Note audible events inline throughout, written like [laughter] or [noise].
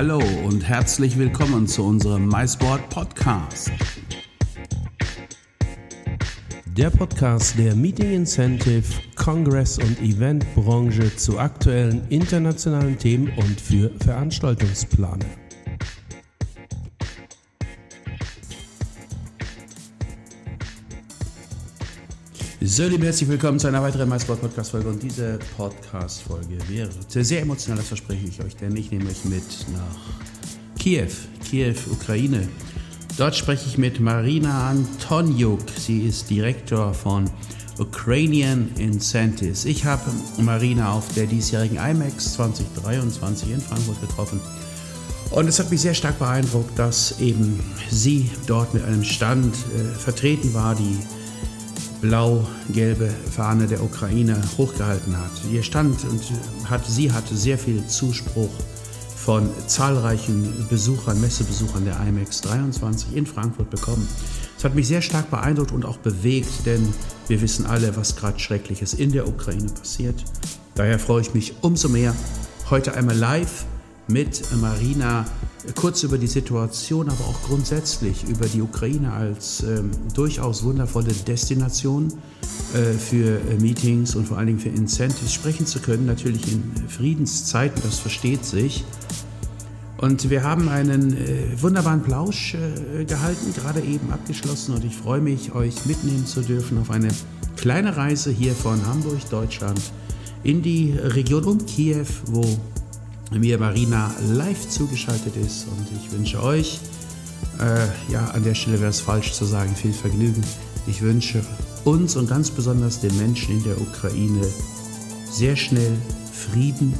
hallo und herzlich willkommen zu unserem MySport Podcast. Der Podcast der Meeting Incentive, Kongress und Eventbranche zu aktuellen internationalen Themen und für Veranstaltungsplaner. So, liebe herzlich willkommen zu einer weiteren MySport Podcast Folge und diese Podcast Folge wäre sehr emotional, das verspreche ich euch, denn ich nehme euch mit nach Kiew, Kiew, Ukraine. Dort spreche ich mit Marina Antoniuk. Sie ist Direktor von Ukrainian Incentives. Ich habe Marina auf der diesjährigen IMAX 2023 in Frankfurt getroffen. Und es hat mich sehr stark beeindruckt, dass eben sie dort mit einem Stand äh, vertreten war, die blau-gelbe Fahne der Ukraine hochgehalten hat. Ihr stand und hat, sie hatte sehr viel Zuspruch von zahlreichen Besuchern, Messebesuchern der IMAX 23 in Frankfurt bekommen. Es hat mich sehr stark beeindruckt und auch bewegt, denn wir wissen alle, was gerade Schreckliches in der Ukraine passiert. Daher freue ich mich umso mehr, heute einmal live mit Marina kurz über die Situation, aber auch grundsätzlich über die Ukraine als ähm, durchaus wundervolle Destination äh, für äh, Meetings und vor allen Dingen für Incentives sprechen zu können. Natürlich in Friedenszeiten, das versteht sich. Und wir haben einen äh, wunderbaren Plausch äh, gehalten, gerade eben abgeschlossen und ich freue mich, euch mitnehmen zu dürfen auf eine kleine Reise hier von Hamburg, Deutschland, in die Region um Kiew, wo mir Marina live zugeschaltet ist. Und ich wünsche euch, äh, ja, an der Stelle wäre es falsch zu sagen, viel Vergnügen. Ich wünsche uns und ganz besonders den Menschen in der Ukraine sehr schnell Frieden,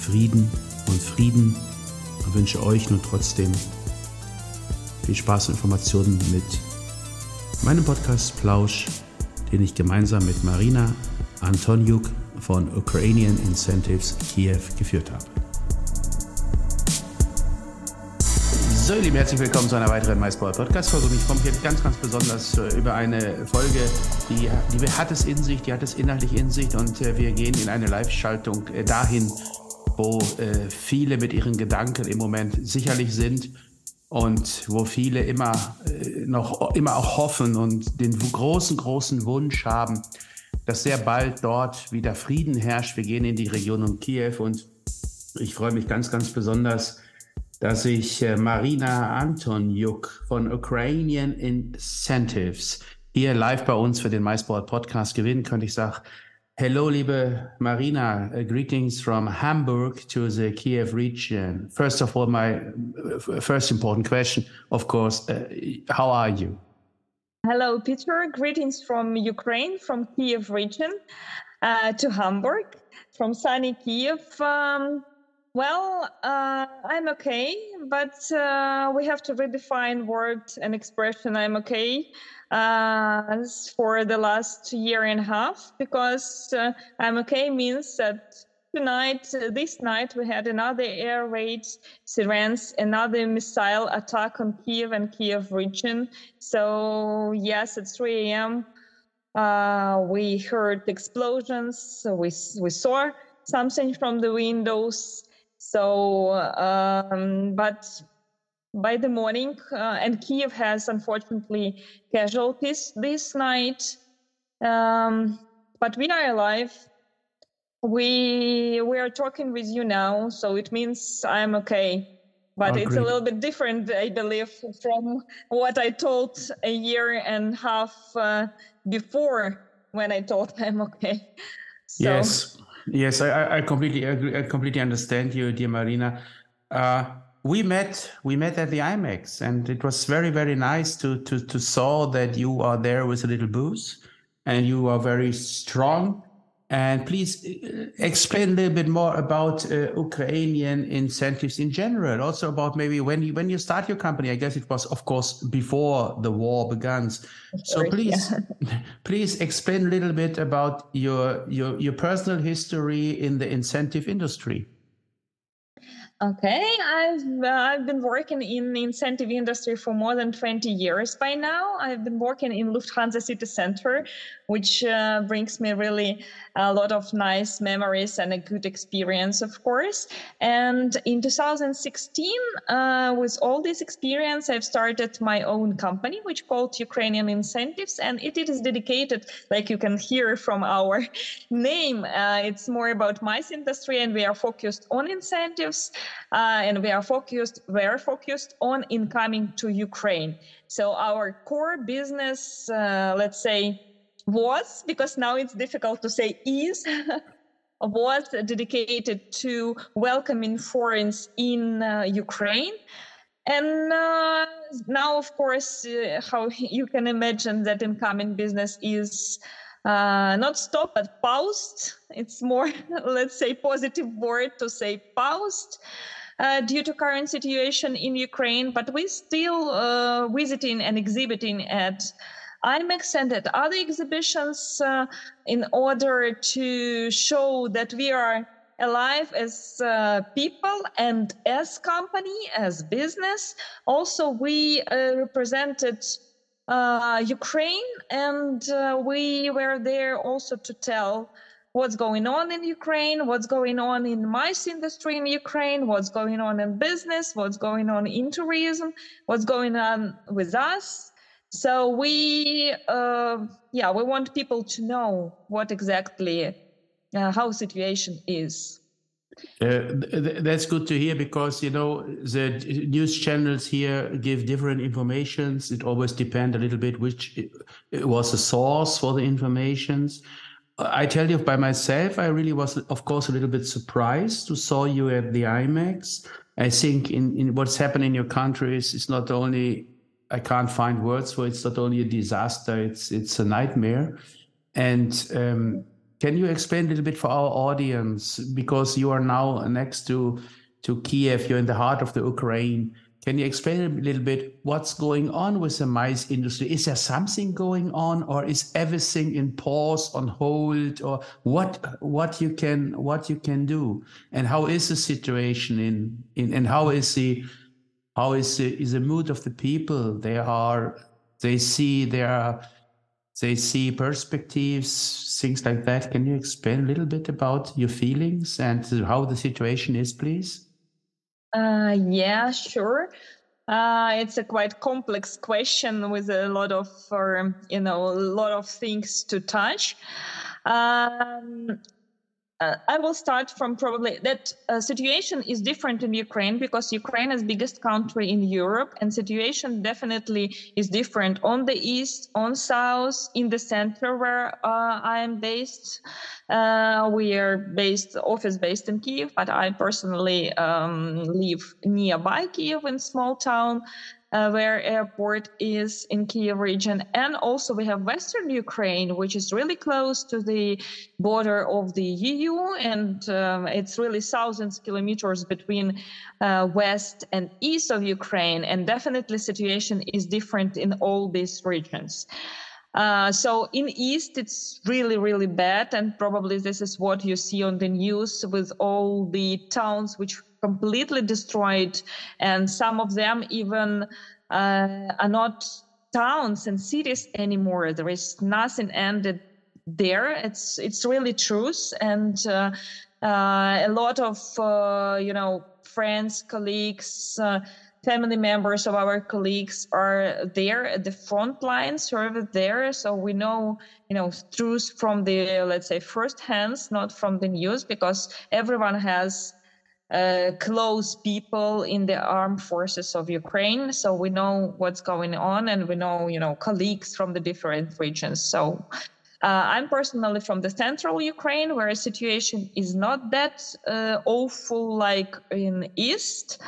Frieden und Frieden. Und wünsche euch nun trotzdem viel Spaß und Informationen mit meinem Podcast Plausch, den ich gemeinsam mit Marina Antoniuk von Ukrainian Incentives Kiew geführt habe. So, ihr Lieben, herzlich willkommen zu einer weiteren MySport Podcast Folge. Und ich mich jetzt ganz, ganz besonders äh, über eine Folge, die, die hat es in sich, die hat es inhaltlich in sich und äh, wir gehen in eine Live-Schaltung äh, dahin, wo viele mit ihren Gedanken im Moment sicherlich sind und wo viele immer noch immer auch hoffen und den großen, großen Wunsch haben, dass sehr bald dort wieder Frieden herrscht. Wir gehen in die Region um Kiew und ich freue mich ganz, ganz besonders, dass ich äh, Marina Antoniuk von Ukrainian Incentives hier live bei uns für den MySport Podcast gewinnen könnte. Ich sage, hello, liebe Marina, uh, greetings from Hamburg to the Kiev region. First of all, my first important question, of course, uh, how are you? Hello, Peter. Greetings from Ukraine, from Kiev region uh, to Hamburg, from sunny Kiev. Um, Well, uh, I'm okay, but uh, we have to redefine word and expression I'm okay uh, for the last year and a half because uh, I'm okay means that tonight, uh, this night, we had another air raid, sirens, another missile attack on Kiev and Kiev region. So, yes, at 3 a.m., uh, we heard explosions, we, we saw something from the windows so, um, but by the morning, uh, and Kiev has unfortunately casualties this night. Um, but we are alive. We we are talking with you now, so it means I'm okay. But oh, it's great. a little bit different, I believe, from what I told a year and a half uh, before when I told [laughs] I'm okay. So, yes. Yes, I, I completely agree. I completely understand you, dear Marina. Uh, we met we met at the IMEX, and it was very very nice to to to saw that you are there with a little booze, and you are very strong and please uh, explain a little bit more about uh, Ukrainian incentives in general. Also about maybe when you when you start your company. I guess it was, of course, before the war began. So please, yeah. [laughs] [laughs] please explain a little bit about your your your personal history in the incentive industry. Okay, I've uh, I've been working in the incentive industry for more than 20 years by now. I've been working in Lufthansa City Center, which uh, brings me really a lot of nice memories and a good experience, of course. And in 2016, uh, with all this experience, I've started my own company, which called Ukrainian Incentives, and it is dedicated, like you can hear from our [laughs] name, uh, it's more about MICE industry, and we are focused on incentives, uh, and we are focused, very focused on incoming to Ukraine. So our core business, uh, let's say was because now it's difficult to say is [laughs] was dedicated to welcoming foreigners in uh, Ukraine. And uh, now, of course, uh, how [laughs] you can imagine that incoming business is uh, not stopped but paused. It's more, [laughs] let's say, positive word to say paused. Uh, due to current situation in Ukraine, but we're still uh, visiting and exhibiting at IMEX and at other exhibitions uh, in order to show that we are alive as uh, people and as company, as business. Also, we uh, represented uh, Ukraine and uh, we were there also to tell what's going on in Ukraine, what's going on in MICE industry in Ukraine, what's going on in business, what's going on in tourism, what's going on with us so we, uh, yeah, we want people to know what exactly uh, how situation is. Uh, th that's good to hear because you know the news channels here give different informations. It always depends a little bit which was the source for the informations. I tell you by myself, I really was, of course, a little bit surprised to saw you at the IMEX. I think in, in what's happening in your country is, is not only I can't find words for. It's not only a disaster; it's it's a nightmare. And um, can you explain a little bit for our audience because you are now next to to Kiev, you're in the heart of the Ukraine. Can you explain a little bit what's going on with the MICE industry? Is there something going on, or is everything in pause, on hold, or what what you can what you can do, and how is the situation in in and how is the how is the, is the mood of the people? They are they see their they see perspectives things like that. Can you explain a little bit about your feelings and how the situation is please? Uh, yeah sure. Uh, it's a quite complex question with a lot of you know a lot of things to touch. Um, uh, I will start from probably that uh, situation is different in Ukraine because Ukraine is biggest country in Europe and situation definitely is different on the east, on south, in the center where uh, I am based. Uh, we are based office based in Kiev, but I personally um, live nearby Kiev in small town uh, where airport is in Kiev region. And also we have Western Ukraine, which is really close to the border of the EU. And um, it's really thousands kilometers between uh, West and East of Ukraine. And definitely situation is different in all these regions. Uh, so in East, it's really, really bad. And probably this is what you see on the news with all the towns which completely destroyed, and some of them even uh, are not towns and cities anymore. There is nothing ended there. It's it's really truth, and uh, uh, a lot of uh, you know friends, colleagues. Uh, family members of our colleagues are there at the front line, serve there. So we know, you know, truth from the, let's say, first hands, not from the news, because everyone has uh, close people in the armed forces of Ukraine. So we know what's going on and we know, you know, colleagues from the different regions. So uh, I'm personally from the central Ukraine, where the situation is not that uh, awful like in East.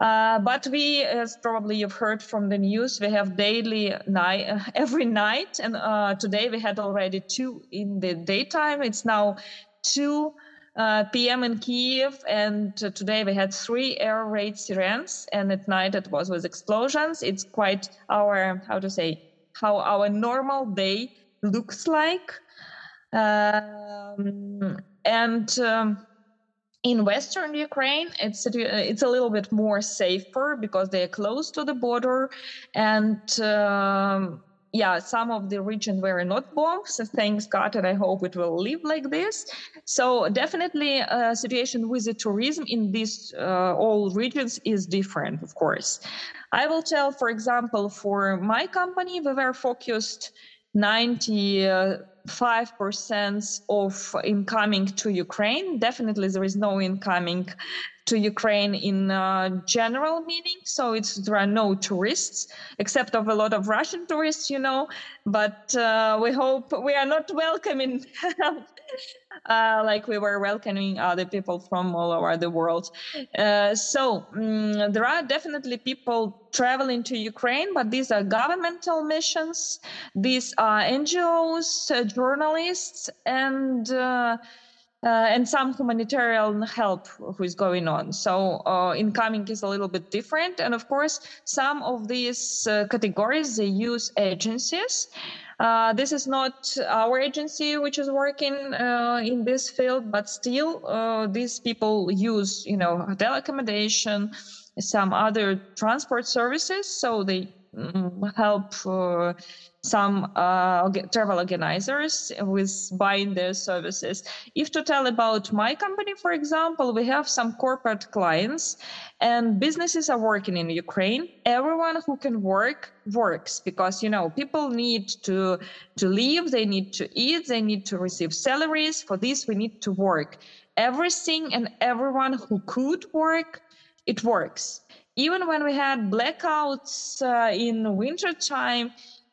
Uh, but we, as probably you've heard from the news, we have daily night [laughs] every night, and uh, today we had already two in the daytime. It's now two uh, PM in Kiev, and today we had three air raid sirens, and at night it was with explosions. It's quite our how to say how our normal day looks like, um, and. Um, in western ukraine it's it's a little bit more safer because they are close to the border and um, yeah, some of the regions were not bombed. So thanks God, and I hope it will live like this. So definitely, a situation with the tourism in these uh, all regions is different, of course. I will tell, for example, for my company, we were focused 95% of incoming to Ukraine. Definitely, there is no incoming to Ukraine in uh, general meaning. So it's there are no tourists, except of a lot of Russian tourists, you know. But uh, we hope we are not welcoming [laughs] uh, like we were welcoming other people from all over the world. Uh, so um, there are definitely people traveling to Ukraine, but these are governmental missions. These are NGOs, uh, journalists, and uh, and some humanitarian help who is going on. So uh, incoming is a little bit different. And of course, some of these uh, categories, they use agencies. Uh, this is not our agency which is working uh, in this field, but still uh, these people use, you know, hotel accommodation, some other transport services. So they help some uh, travel organizers with buying their services. If to tell about my company, for example, we have some corporate clients and businesses are working in Ukraine. Everyone who can work works because you know people need to to live, they need to eat, they need to receive salaries. For this, we need to work. Everything and everyone who could work, it works. Even when we had blackouts uh, in winter time,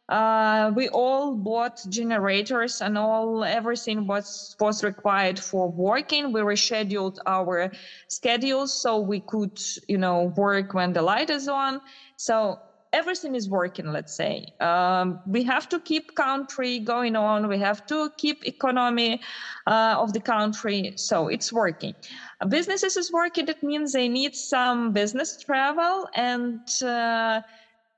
uh, we all bought generators and all everything was was required for working. We rescheduled our schedules so we could you know work when the light is on. So everything is working let's say. Um, we have to keep country going on. We have to keep economy uh, of the country. So it's working. Businesses is working. It means they need some business travel and uh,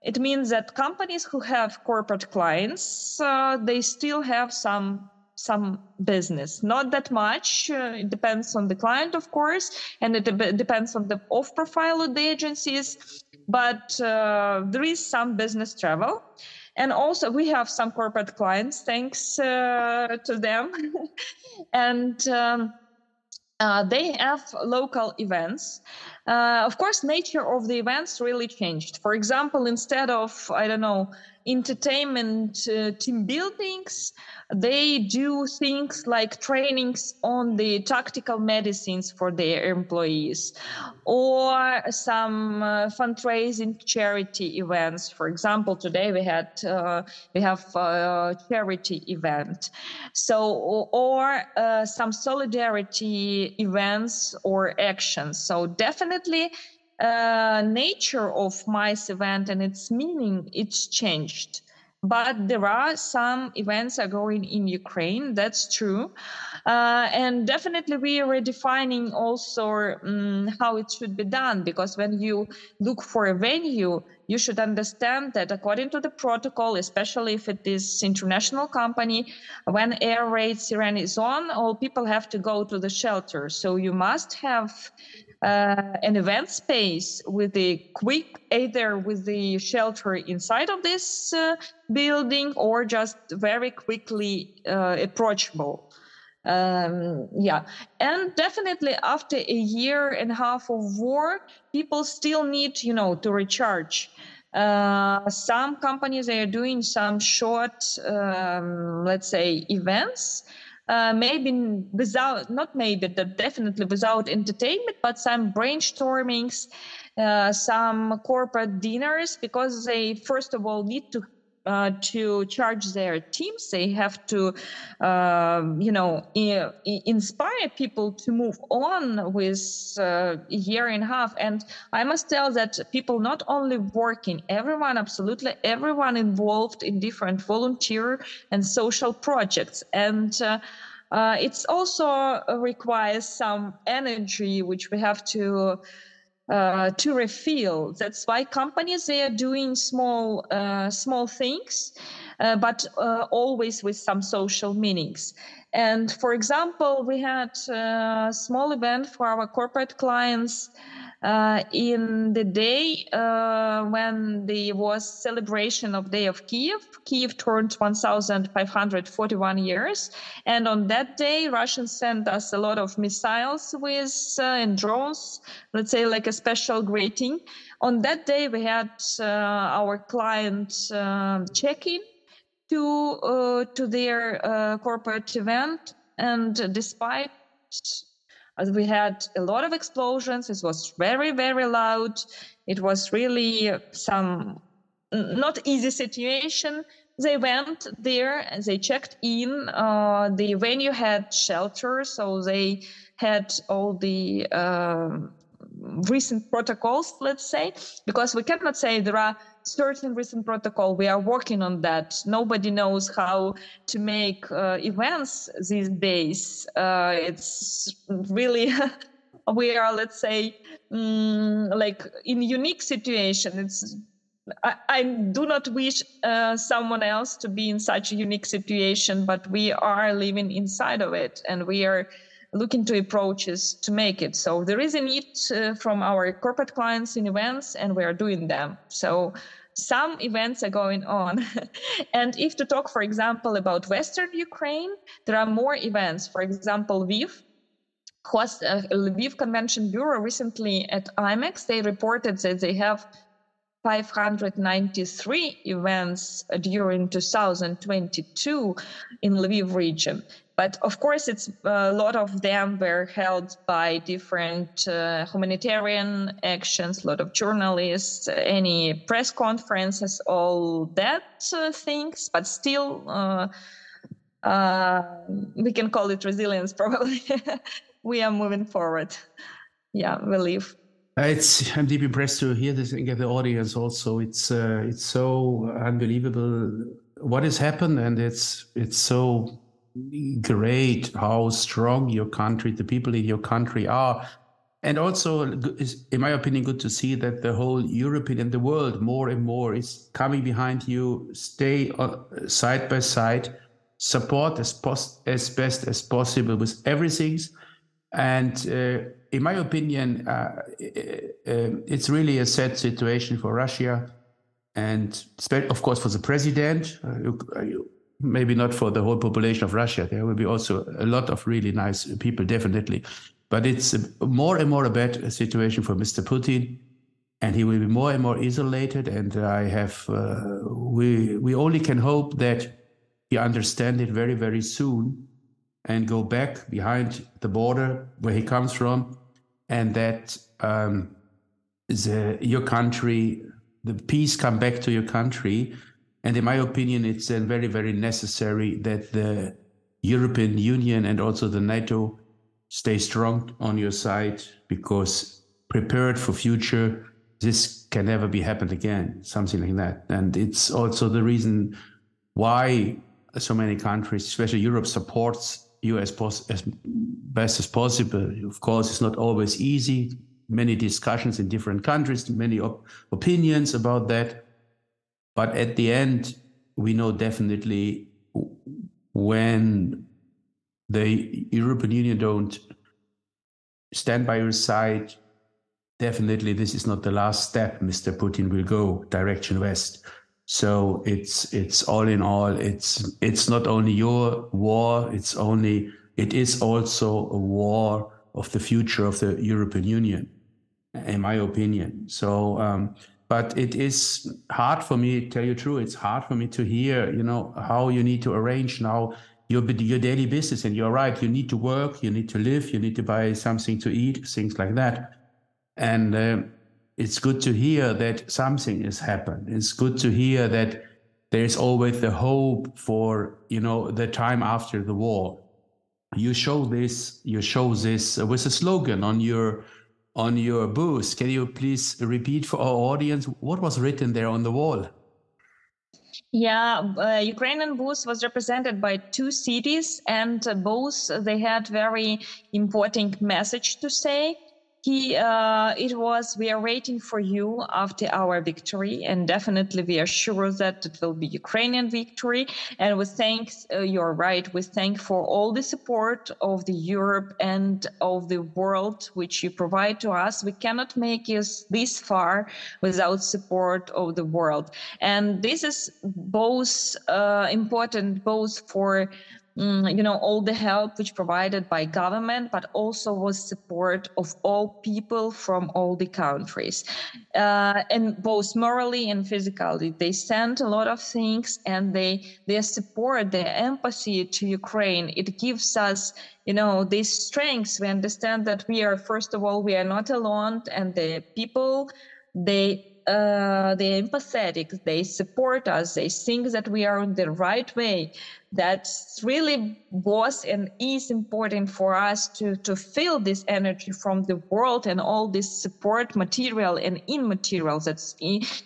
it means that companies who have corporate clients, uh, they still have some some business. Not that much. Uh, it depends on the client of course and it de- depends on the off profile of the agencies but uh, there is some business travel. And also we have some corporate clients thanks uh, to them. [laughs] And um, uh, they have local events. Uh, of course, nature of the events really changed. For example, instead of, I don't know, entertainment uh, team buildings, they do things like trainings on the tactical medicines for their employees or some uh, fundraising charity events. For example, today we had uh, we have a charity event. So or uh, some solidarity events or actions. So definitely uh, nature of MICE event and its meaning it's changed but there are some events are going in Ukraine. That's true, uh, and definitely we are redefining also um, how it should be done because when you look for a venue, you should understand that according to the protocol, especially if it is international company, when air raid siren is on, all people have to go to the shelter. So you must have an event space with a quick, either with the shelter inside of this uh, building or just very quickly uh, approachable. Um, yeah, and definitely after a year and a half of war, people still need, you know, to recharge. Uh, some companies they are doing some short, um, let's say, events uh, maybe without not maybe but definitely without entertainment but some brainstormings uh, some corporate dinners because they first of all need to uh, to charge their teams. They have to, uh, you know, I- inspire people to move on with uh, a year and a half. And I must tell that people not only working, everyone, absolutely everyone involved in different volunteer and social projects. And uh, uh, it's also requires some energy, which we have to uh, to refill. That's why companies they are doing small uh, small things. uh, but uh, always with some social meanings. And for example, we had a small event for our corporate clients uh, in the day uh, when there was celebration of Day of Kiev. Kiev turned 1,541 years, and on that day, Russians sent us a lot of missiles with uh, and drones. Let's say like a special greeting. On that day, we had uh, our client um, check-in to uh, to their uh, corporate event, and despite we had a lot of explosions. It was very, very loud. It was really some not easy situation. They went there and they checked in. Uh, the venue had shelter, so they had all the uh, recent protocols, let's say, because we cannot say there are certain recent protocol. We are working on that. Nobody knows how to make uh, events these days. Uh, it's really [laughs] we are, let's say, um, like in unique situation. It's I, I do not wish uh, someone else to be in such a unique situation, but we are living inside of it, and we are looking to approaches to make it. So there is a need uh, from our corporate clients in events, and we are doing them. So some events are going on. [laughs] and if to talk, for example, about Western Ukraine, there are more events. For example, Lviv, host, uh, Lviv Convention Bureau recently at IMEX, they reported that they have 593 events during 2022 in Lviv region. But of course, it's a lot of them were held by different uh, humanitarian actions, a lot of journalists, any press conferences, all that uh, things. But still, uh, uh we can call it resilience. [laughs] Probably, we are moving forward. Yeah, we live. It's I'm deeply impressed to hear this and get the audience also. It's uh, it's so unbelievable what has happened, and it's it's so great how strong your country, the people in your country are. And also, in my opinion, good to see that the whole European and the world more and more is coming behind you, stay side by side, support as, pos- as best as possible with everything. And uh, in my opinion, uh, uh, it's really a sad situation for Russia and of course for the president. Uh, you, maybe not for the whole population of Russia. There will be also a lot of really nice people, definitely. But it's more and more a bad situation for Mr. Putin, and he will be more and more isolated. And I have, uh, we we only can hope that he understand it very very soon, and go back behind the border where he comes from, and that um, the your country, the peace come back to your country and in my opinion, it's then very, very necessary that the European Union and also the NATO stay strong on your side because prepared for future, this can never be happened again, something like that. And it's also the reason why so many countries, especially Europe, supports you as, pos- as best as possible. Of course, it's not always easy. Many discussions in different countries, many op- opinions about that. But at the end, we know definitely when the European Union don't stand by your side, definitely this is not the last step. Mr. Putin will go direction west. So it's it's all in all, it's it's not only your war, it's only it is also a war of the future of the European Union, in my opinion. So um, but it is hard for me tell you true it's hard for me to hear you know how you need to arrange now your your daily business. And you're right you need to work you need to live you need to buy something to eat things like that. And uh, it's good to hear that something has happened. It's good to hear that there's always the hope for you know the time after the war. You show this you show this with a slogan on your on your booth. Can you please repeat for our audience what was written there on the wall? Yeah, uh, Ukrainian booth was represented by two cities, and uh, both they had very important message to say. He uh, it was we are waiting for you after our victory and definitely we are sure that it will be ukrainian victory. And we thank uh, you're right we thank for all the support of the europe and of the world which you provide to us. We cannot make it this far without support of the world. And this is both uh, important both for you know all the help which provided by government but also was support of all people from all the countries. Uh, and both morally and physically they sent a lot of things and they their support their empathy to ukraine. It gives us you know this strength we understand that we are first of all we are not alone and the people they uh, they're empathetic, they support us, they think that we are on the right way. That really was and is important for us to, to feel this energy from the world and all this support, material and immaterial. That's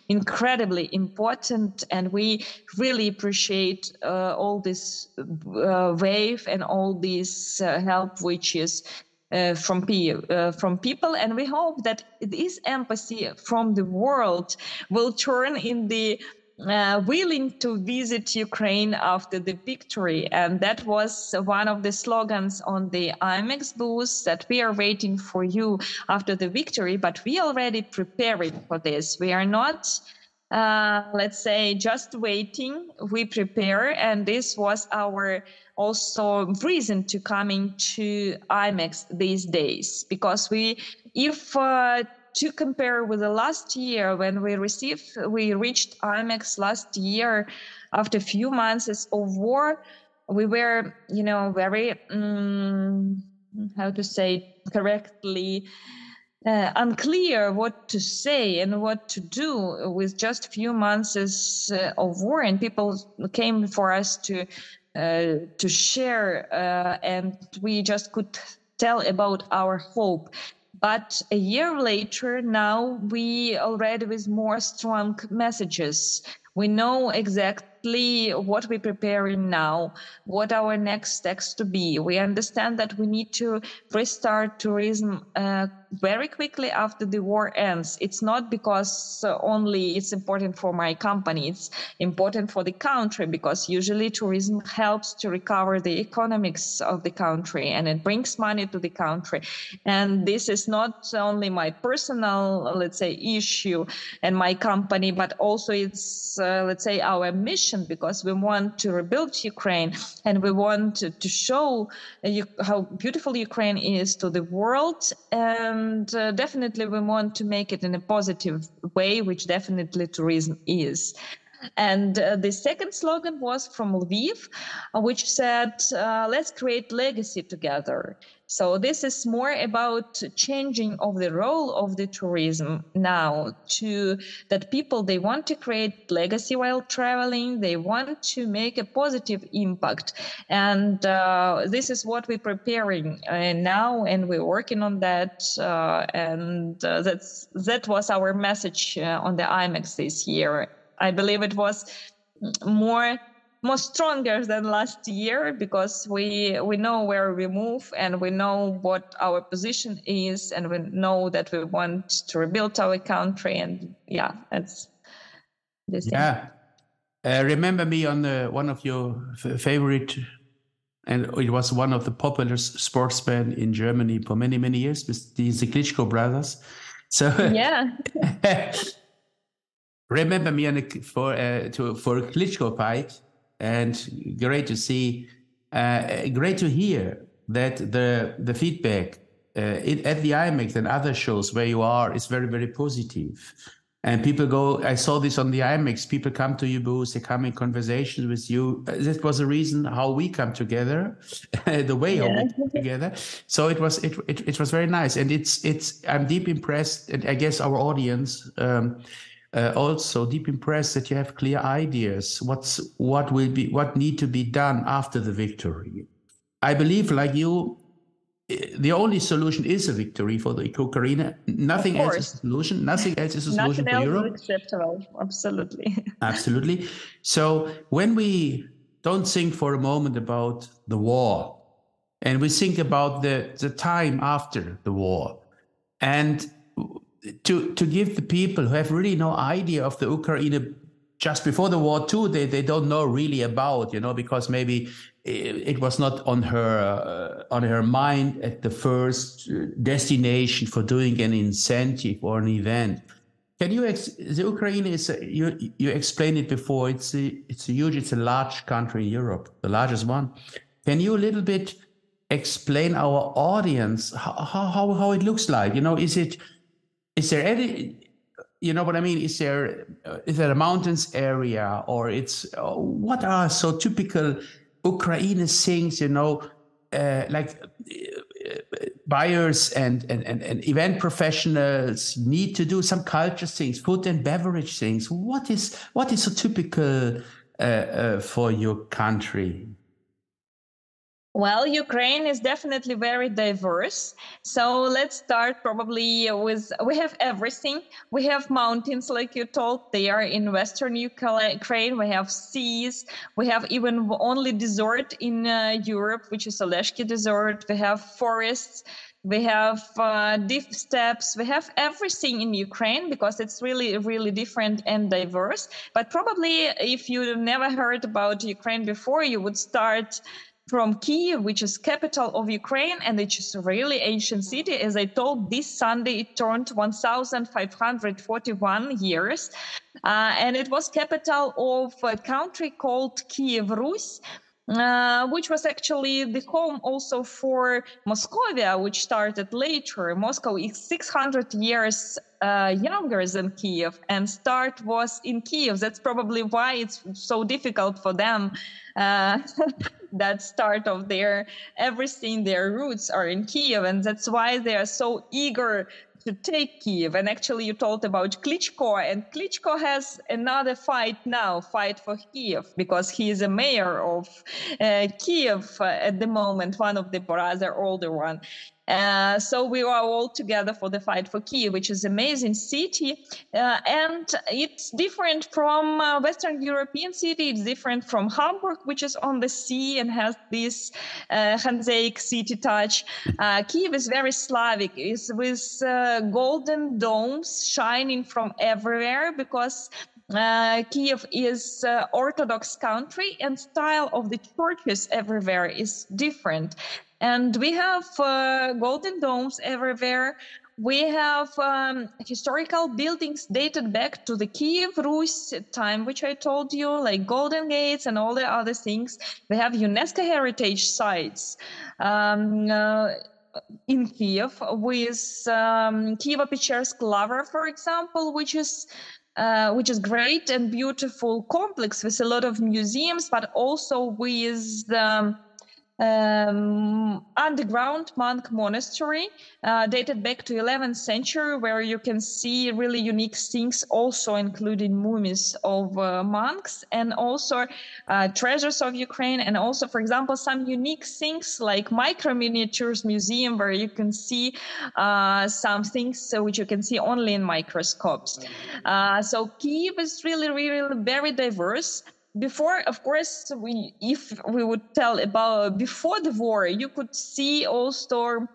incredibly important. And we really appreciate uh, all this uh, wave and all this uh, help, which is uh, from, uh, from people. And we hope that this empathy from the world will turn in the uh, willing to visit Ukraine after the victory. And that was one of the slogans on the IMEX booth that we are waiting for you after the victory, but we already preparing for this. We are not uh, let's say just waiting we prepare and this was our also reason to coming to IMEX these days. Because we, if uh, to compare with the last year when we received, we reached IMEX last year after a few months of war, we were, you know, very, um, how to say correctly, uh, unclear what to say and what to do with just a few months uh, of war and people came for us to uh, to share, uh, and we just could tell about our hope. But a year later, now we already with more strong messages. We know exactly what we're preparing now, what our next steps to be. We understand that we need to restart tourism uh, very quickly after the war ends. It's not because only it's important for my company, it's important for the country because usually tourism helps to recover the economics of the country and it brings money to the country. And this is not only my personal, let's say, issue and my company, but also it's, uh, let's say, our mission because we want to rebuild Ukraine and we want to, to show uh, how beautiful Ukraine is to the world. And uh, definitely we want to make it in a positive way, which definitely tourism is. And uh, the second slogan was from Lviv, uh, which said, uh, let's create legacy together. So this is more about changing of the role of the tourism now to that people they want to create legacy while traveling. They want to make a positive impact, and uh, this is what we're preparing uh, now, and we're working on that. Uh, and uh, that's that was our message uh, on the IMEX this year. I believe it was more more stronger than last year because we we know where we move and we know what our position is and we know that we want to rebuild our country and yeah that's this yeah. Uh, remember me on the one of your f- favorite and it was one of the popular sportsmen in Germany for many many years with the Klitschko brothers. So [laughs] yeah. remember me on a, for uh, to for a Klitschko fight and great to see, uh, great to hear that the the feedback uh, it, at the IMEX and other shows where you are is very very positive. And people go. I saw this on the IMEX. People come to your booth. They come in conversations with you. That was the reason how we come together, [laughs] the way yeah. how we come together. So it was it, it it was very nice, and it's it's. I'm deep impressed, and I guess our audience. Um, uh, also deep impressed that you have clear ideas what's what will be what need to be done after the victory i believe like you eh, the only solution is a victory for the Ukraine. Nothing else is a solution. Nothing else is a solution Nothing for Europe. Is acceptable. Absolutely. [laughs] Absolutely. So when we don't think for a moment about the war, and we think about the the time after the war, And to to give the people who have really no idea of the Ukraine just before the war too, they, they don't know really about, you know, because maybe it, was not on her uh, on her mind at the first uh, destination for doing an incentive or an event. Can you ex- the Ukraine is a, you you explained it before? It's a, it's a huge, it's a large country in Europe, the largest one. Can you a little bit explain our audience how how how it looks like? You know, is it is there any you know what I mean? Is there is there a mountains area or it's uh, what are so typical Ukraine things? You know, uh, like buyers and, and, and, and event professionals need to do some culture things, food and beverage things. What is what is so typical uh, uh, for your country? Well, Ukraine is definitely very diverse. So let's start probably with we have everything. We have mountains, like you told, they are in western Ukraine. We have seas. We have even only desert in uh, Europe, which is Oleshki Desert. We have forests. We have uh, deep steppes. We have everything in Ukraine because it's really, really different and diverse. But probably if you never heard about Ukraine before, you would start from Kiev, which is capital of Ukraine, and is a really ancient city. As I told, this Sunday it turned 1,541 years, uh, and it was capital of a country called Kiev Rus. Uh, which was actually the home also for Moscovia, which started later. Moscow is 600 years uh, younger than Kiev, and start was in Kiev. That's probably why it's so difficult for them. Uh, [laughs] that start of their everything, their roots are in Kiev, and that's why they are so eager to take Kiev. And actually, you told about Klitschko, and Klitschko has another fight now, fight for Kiev, because he is a mayor of uh, Kiev uh, at the moment, one of the brother older one. Uh, so we are all together for the fight for Kiev, which is amazing city, uh, and it's different from uh, Western European city. It's different from Hamburg, which is on the sea and has this uh, Hanseatic city touch. Uh, Kiev is very Slavic, is with golden domes shining from everywhere because uh, Kiev is uh, Orthodox country and style of the churches everywhere is different. And we have uh, golden domes everywhere. We have um, historical buildings dated back to the Kiev Rus time, which I told you, like Golden Gates and all the other things. We have UNESCO heritage sites. Um, uh, in Kiev with um, Kievo-Pechersk Lavra, for example, which is uh, which is great and beautiful complex with a lot of museums, but also with um, um, underground monk monastery uh, dated back to 11th century where you can see really unique things also including mummies of uh, monks and also uh, treasures of ukraine and also for example some unique things like micro miniatures museum where you can see uh, some things which you can see only in microscopes. Uh, so kiev is really really very diverse before of course we if we would tell about before the war you could see also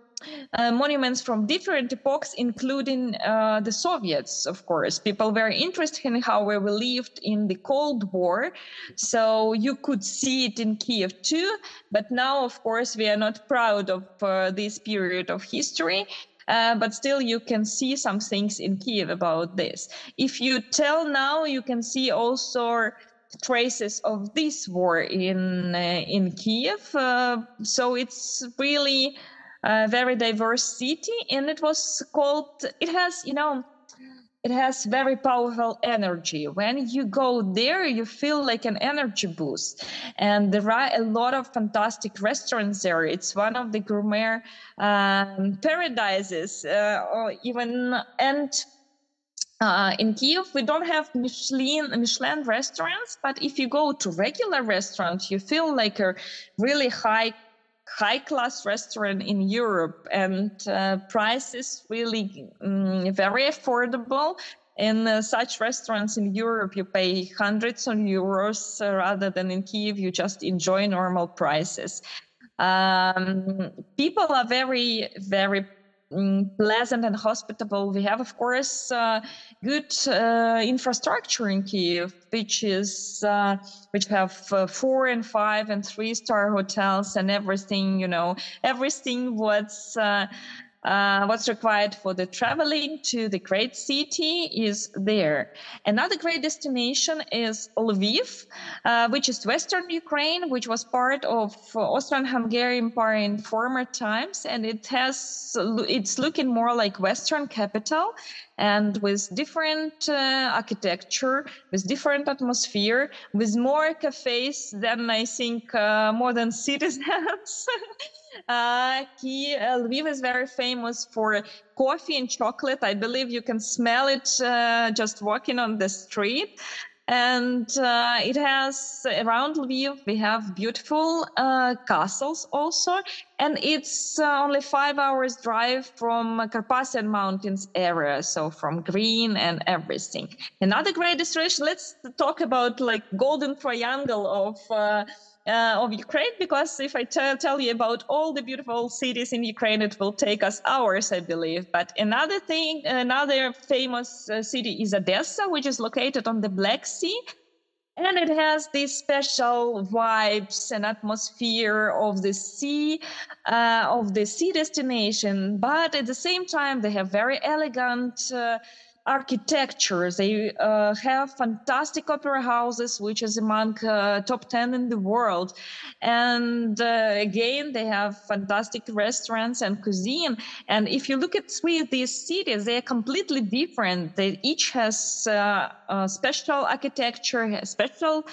uh, monuments from different epochs, including uh, the Soviets, of course. People were interested in how we lived in the Cold War. So you could see it in Kiev too. But now, of course, we are not proud of uh, this period of history. Uh, but still you can see some things in Kiev about this. If you tell now, you can see also traces of this war in uh, in Kiev. Uh, so it's really a very diverse city, and it was called. It has, you know. It has very powerful energy. When you go there, you feel like an energy boost. And there are a lot of fantastic restaurants there. It's one of the gourmet um, paradises, uh, or even and uh, in Kiev, we don't have Michelin Michelin restaurants, but if you go to regular restaurants, you feel like a really high high class restaurant in Europe, and uh, prices really um, very affordable. In uh, such restaurants in Europe, you pay hundreds of euros uh, rather than in Kiev. You just enjoy normal prices. Um, people are very, very um, pleasant and hospitable. We have, of course, uh, good uh, infrastructure in Kiev, which is uh, which have uh, four and five and three star hotels and everything. You know, everything what's uh, what's required for the traveling to the great city is there. Another great destination is Lviv, uh, which is Western Ukraine, which was part of Austrian-Hungarian Empire in former times, and it has it's looking more like Western capital and with different uh, architecture, with different atmosphere, with more cafes than I think uh, more than [laughs] citizens. Uh, Kiev, Lviv is very famous for coffee and chocolate. I believe you can smell it uh, just walking on the street and uh, it has around Lviv we have beautiful uh, castles also, and it's uh, only five hours drive from Carpathian Mountains area, so from green and everything. Another great destination. Let's talk about like golden triangle of uh, of Ukraine because if I t- tell you about all the beautiful cities in Ukraine, it will take us hours, I believe. But another thing, another famous uh, city is Odessa, which is located on the Black Sea. And it has these special vibes and atmosphere of the sea, uh, of the sea destination. But at the same time, they have very elegant uh, architecture. They uh, have fantastic opera houses, which is among uh, top 10 in the world. And uh, again, they have fantastic restaurants and cuisine. And if you look at three of these cities, they are completely different. They each has uh, special architecture, special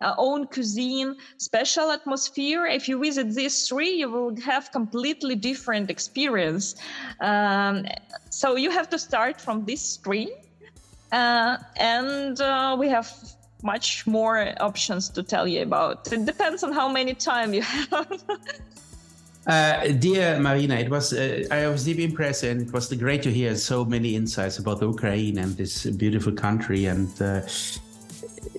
uh, own cuisine, special atmosphere. If you visit these three, you will have completely different experience. Um, so you have to start from this three, uh, and uh, we have much more options to tell you about. It depends on how many time you [laughs] have. Uh, dear Marina, it was uh, I was deeply impressed, and it was great to hear so many insights about Ukraine and this beautiful country. And uh,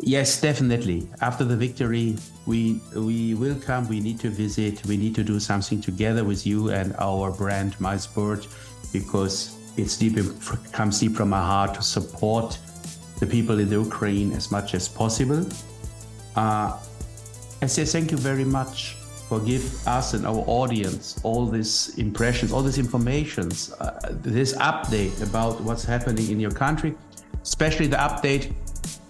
Yes, definitely. After the victory, we we will come. We need to visit. We need to do something together with you and our brand, MICEboard, because it's deep it comes deep from my heart to support the people in the Ukraine as much as possible. Uh, I say thank you very much for give us and our audience all these impressions, all these informations, uh, this update about what's happening in your country, especially the update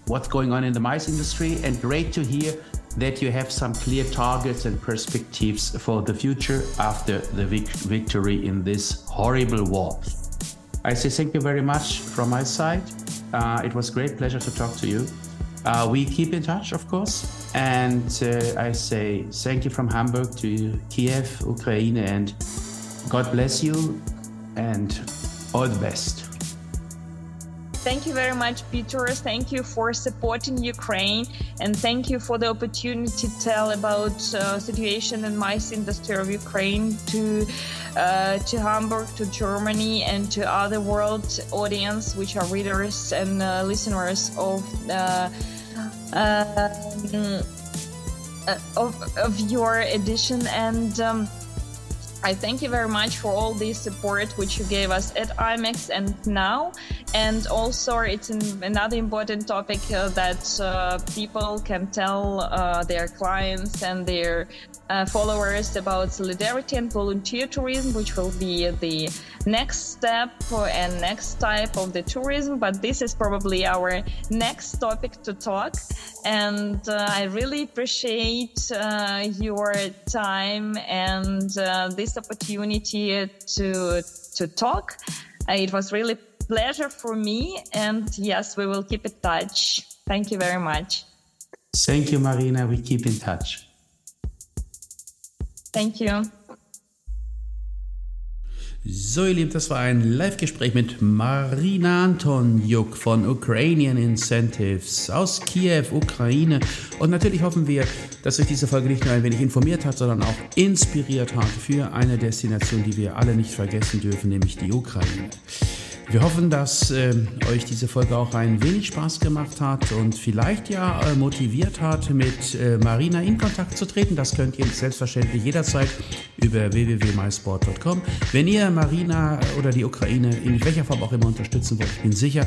what's going on in the MICE industry, and great to hear that you have some clear targets and perspectives for the future after the vic victory in this horrible war. I say thank you very much from my side. Uh, it was great pleasure to talk to you. Uh, we keep in touch, of course. And uh, I say thank you from Hamburg to Kiev, Ukraine, and God bless you and all the best. Thank you very much, Peter. Thank you for supporting Ukraine, and thank you for the opportunity to tell about uh, situation in MICE industry of Ukraine to uh, to Hamburg, to Germany, and to other world audience, which are readers and uh, listeners of. Uh, um, uh, of, of your edition and um, I thank you very much for all the support which you gave us at IMEX and now. And also, it's an, another important topic uh, that uh, people can tell uh, their clients and their uh, followers about solidarity and volunteer tourism, which will be the next step and next type of the tourism. But this is probably our next topic to talk. And uh, I really appreciate uh, your time and uh, this opportunity to to talk. Uh, it was really pleasure for me. And yes, we will keep in touch. Thank you very much. Thank you, Marina. We keep in touch. Thank you. So, ihr Lieben, das war ein Live-Gespräch mit Marina Antonjuk von Ukrainian Incentives aus Kiew, Ukraine. Und natürlich hoffen wir, dass euch diese Folge nicht nur ein wenig informiert hat, sondern auch inspiriert hat für eine Destination, die wir alle nicht vergessen dürfen, nämlich die Ukraine. Wir hoffen, dass äh, euch diese Folge auch ein wenig Spaß gemacht hat und vielleicht ja äh, motiviert hat, mit äh, Marina in Kontakt zu treten. Das könnt ihr selbstverständlich jederzeit über www.mysport.com. Wenn ihr Marina oder die Ukraine in welcher Form auch immer unterstützen wollt, ich bin sicher,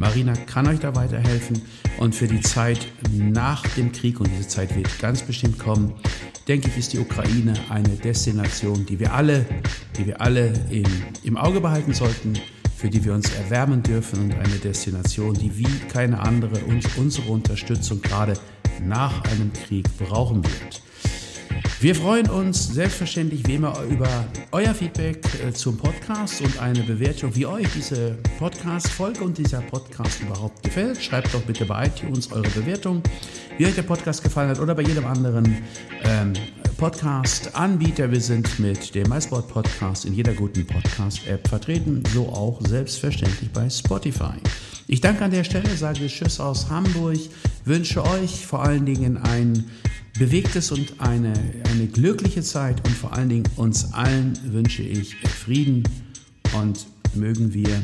Marina kann euch da weiterhelfen. Und für die Zeit nach dem Krieg, und diese Zeit wird ganz bestimmt kommen, denke ich, ist die Ukraine eine Destination, die wir alle, die wir alle im, im Auge behalten sollten für die wir uns erwärmen dürfen und eine Destination, die wie keine andere uns unsere Unterstützung gerade nach einem Krieg brauchen wird. Wir freuen uns selbstverständlich wie immer über euer Feedback äh, zum Podcast und eine Bewertung, wie euch diese Podcast-Folge und dieser Podcast überhaupt gefällt. Schreibt doch bitte bei iTunes eure Bewertung, wie euch der Podcast gefallen hat oder bei jedem anderen ähm, Podcast-Anbieter. Wir sind mit dem MySport Podcast in jeder guten Podcast-App vertreten, so auch selbstverständlich bei Spotify. Ich danke an der Stelle, sage Tschüss aus Hamburg, wünsche euch vor allen Dingen ein bewegtes und eine, eine glückliche Zeit und vor allen Dingen uns allen wünsche ich Frieden und mögen wir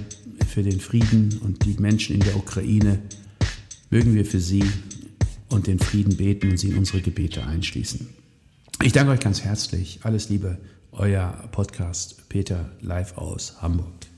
für den Frieden und die Menschen in der Ukraine, mögen wir für sie und den Frieden beten und sie in unsere Gebete einschließen. Ich danke euch ganz herzlich. Alles Liebe, euer Podcast Peter live aus Hamburg.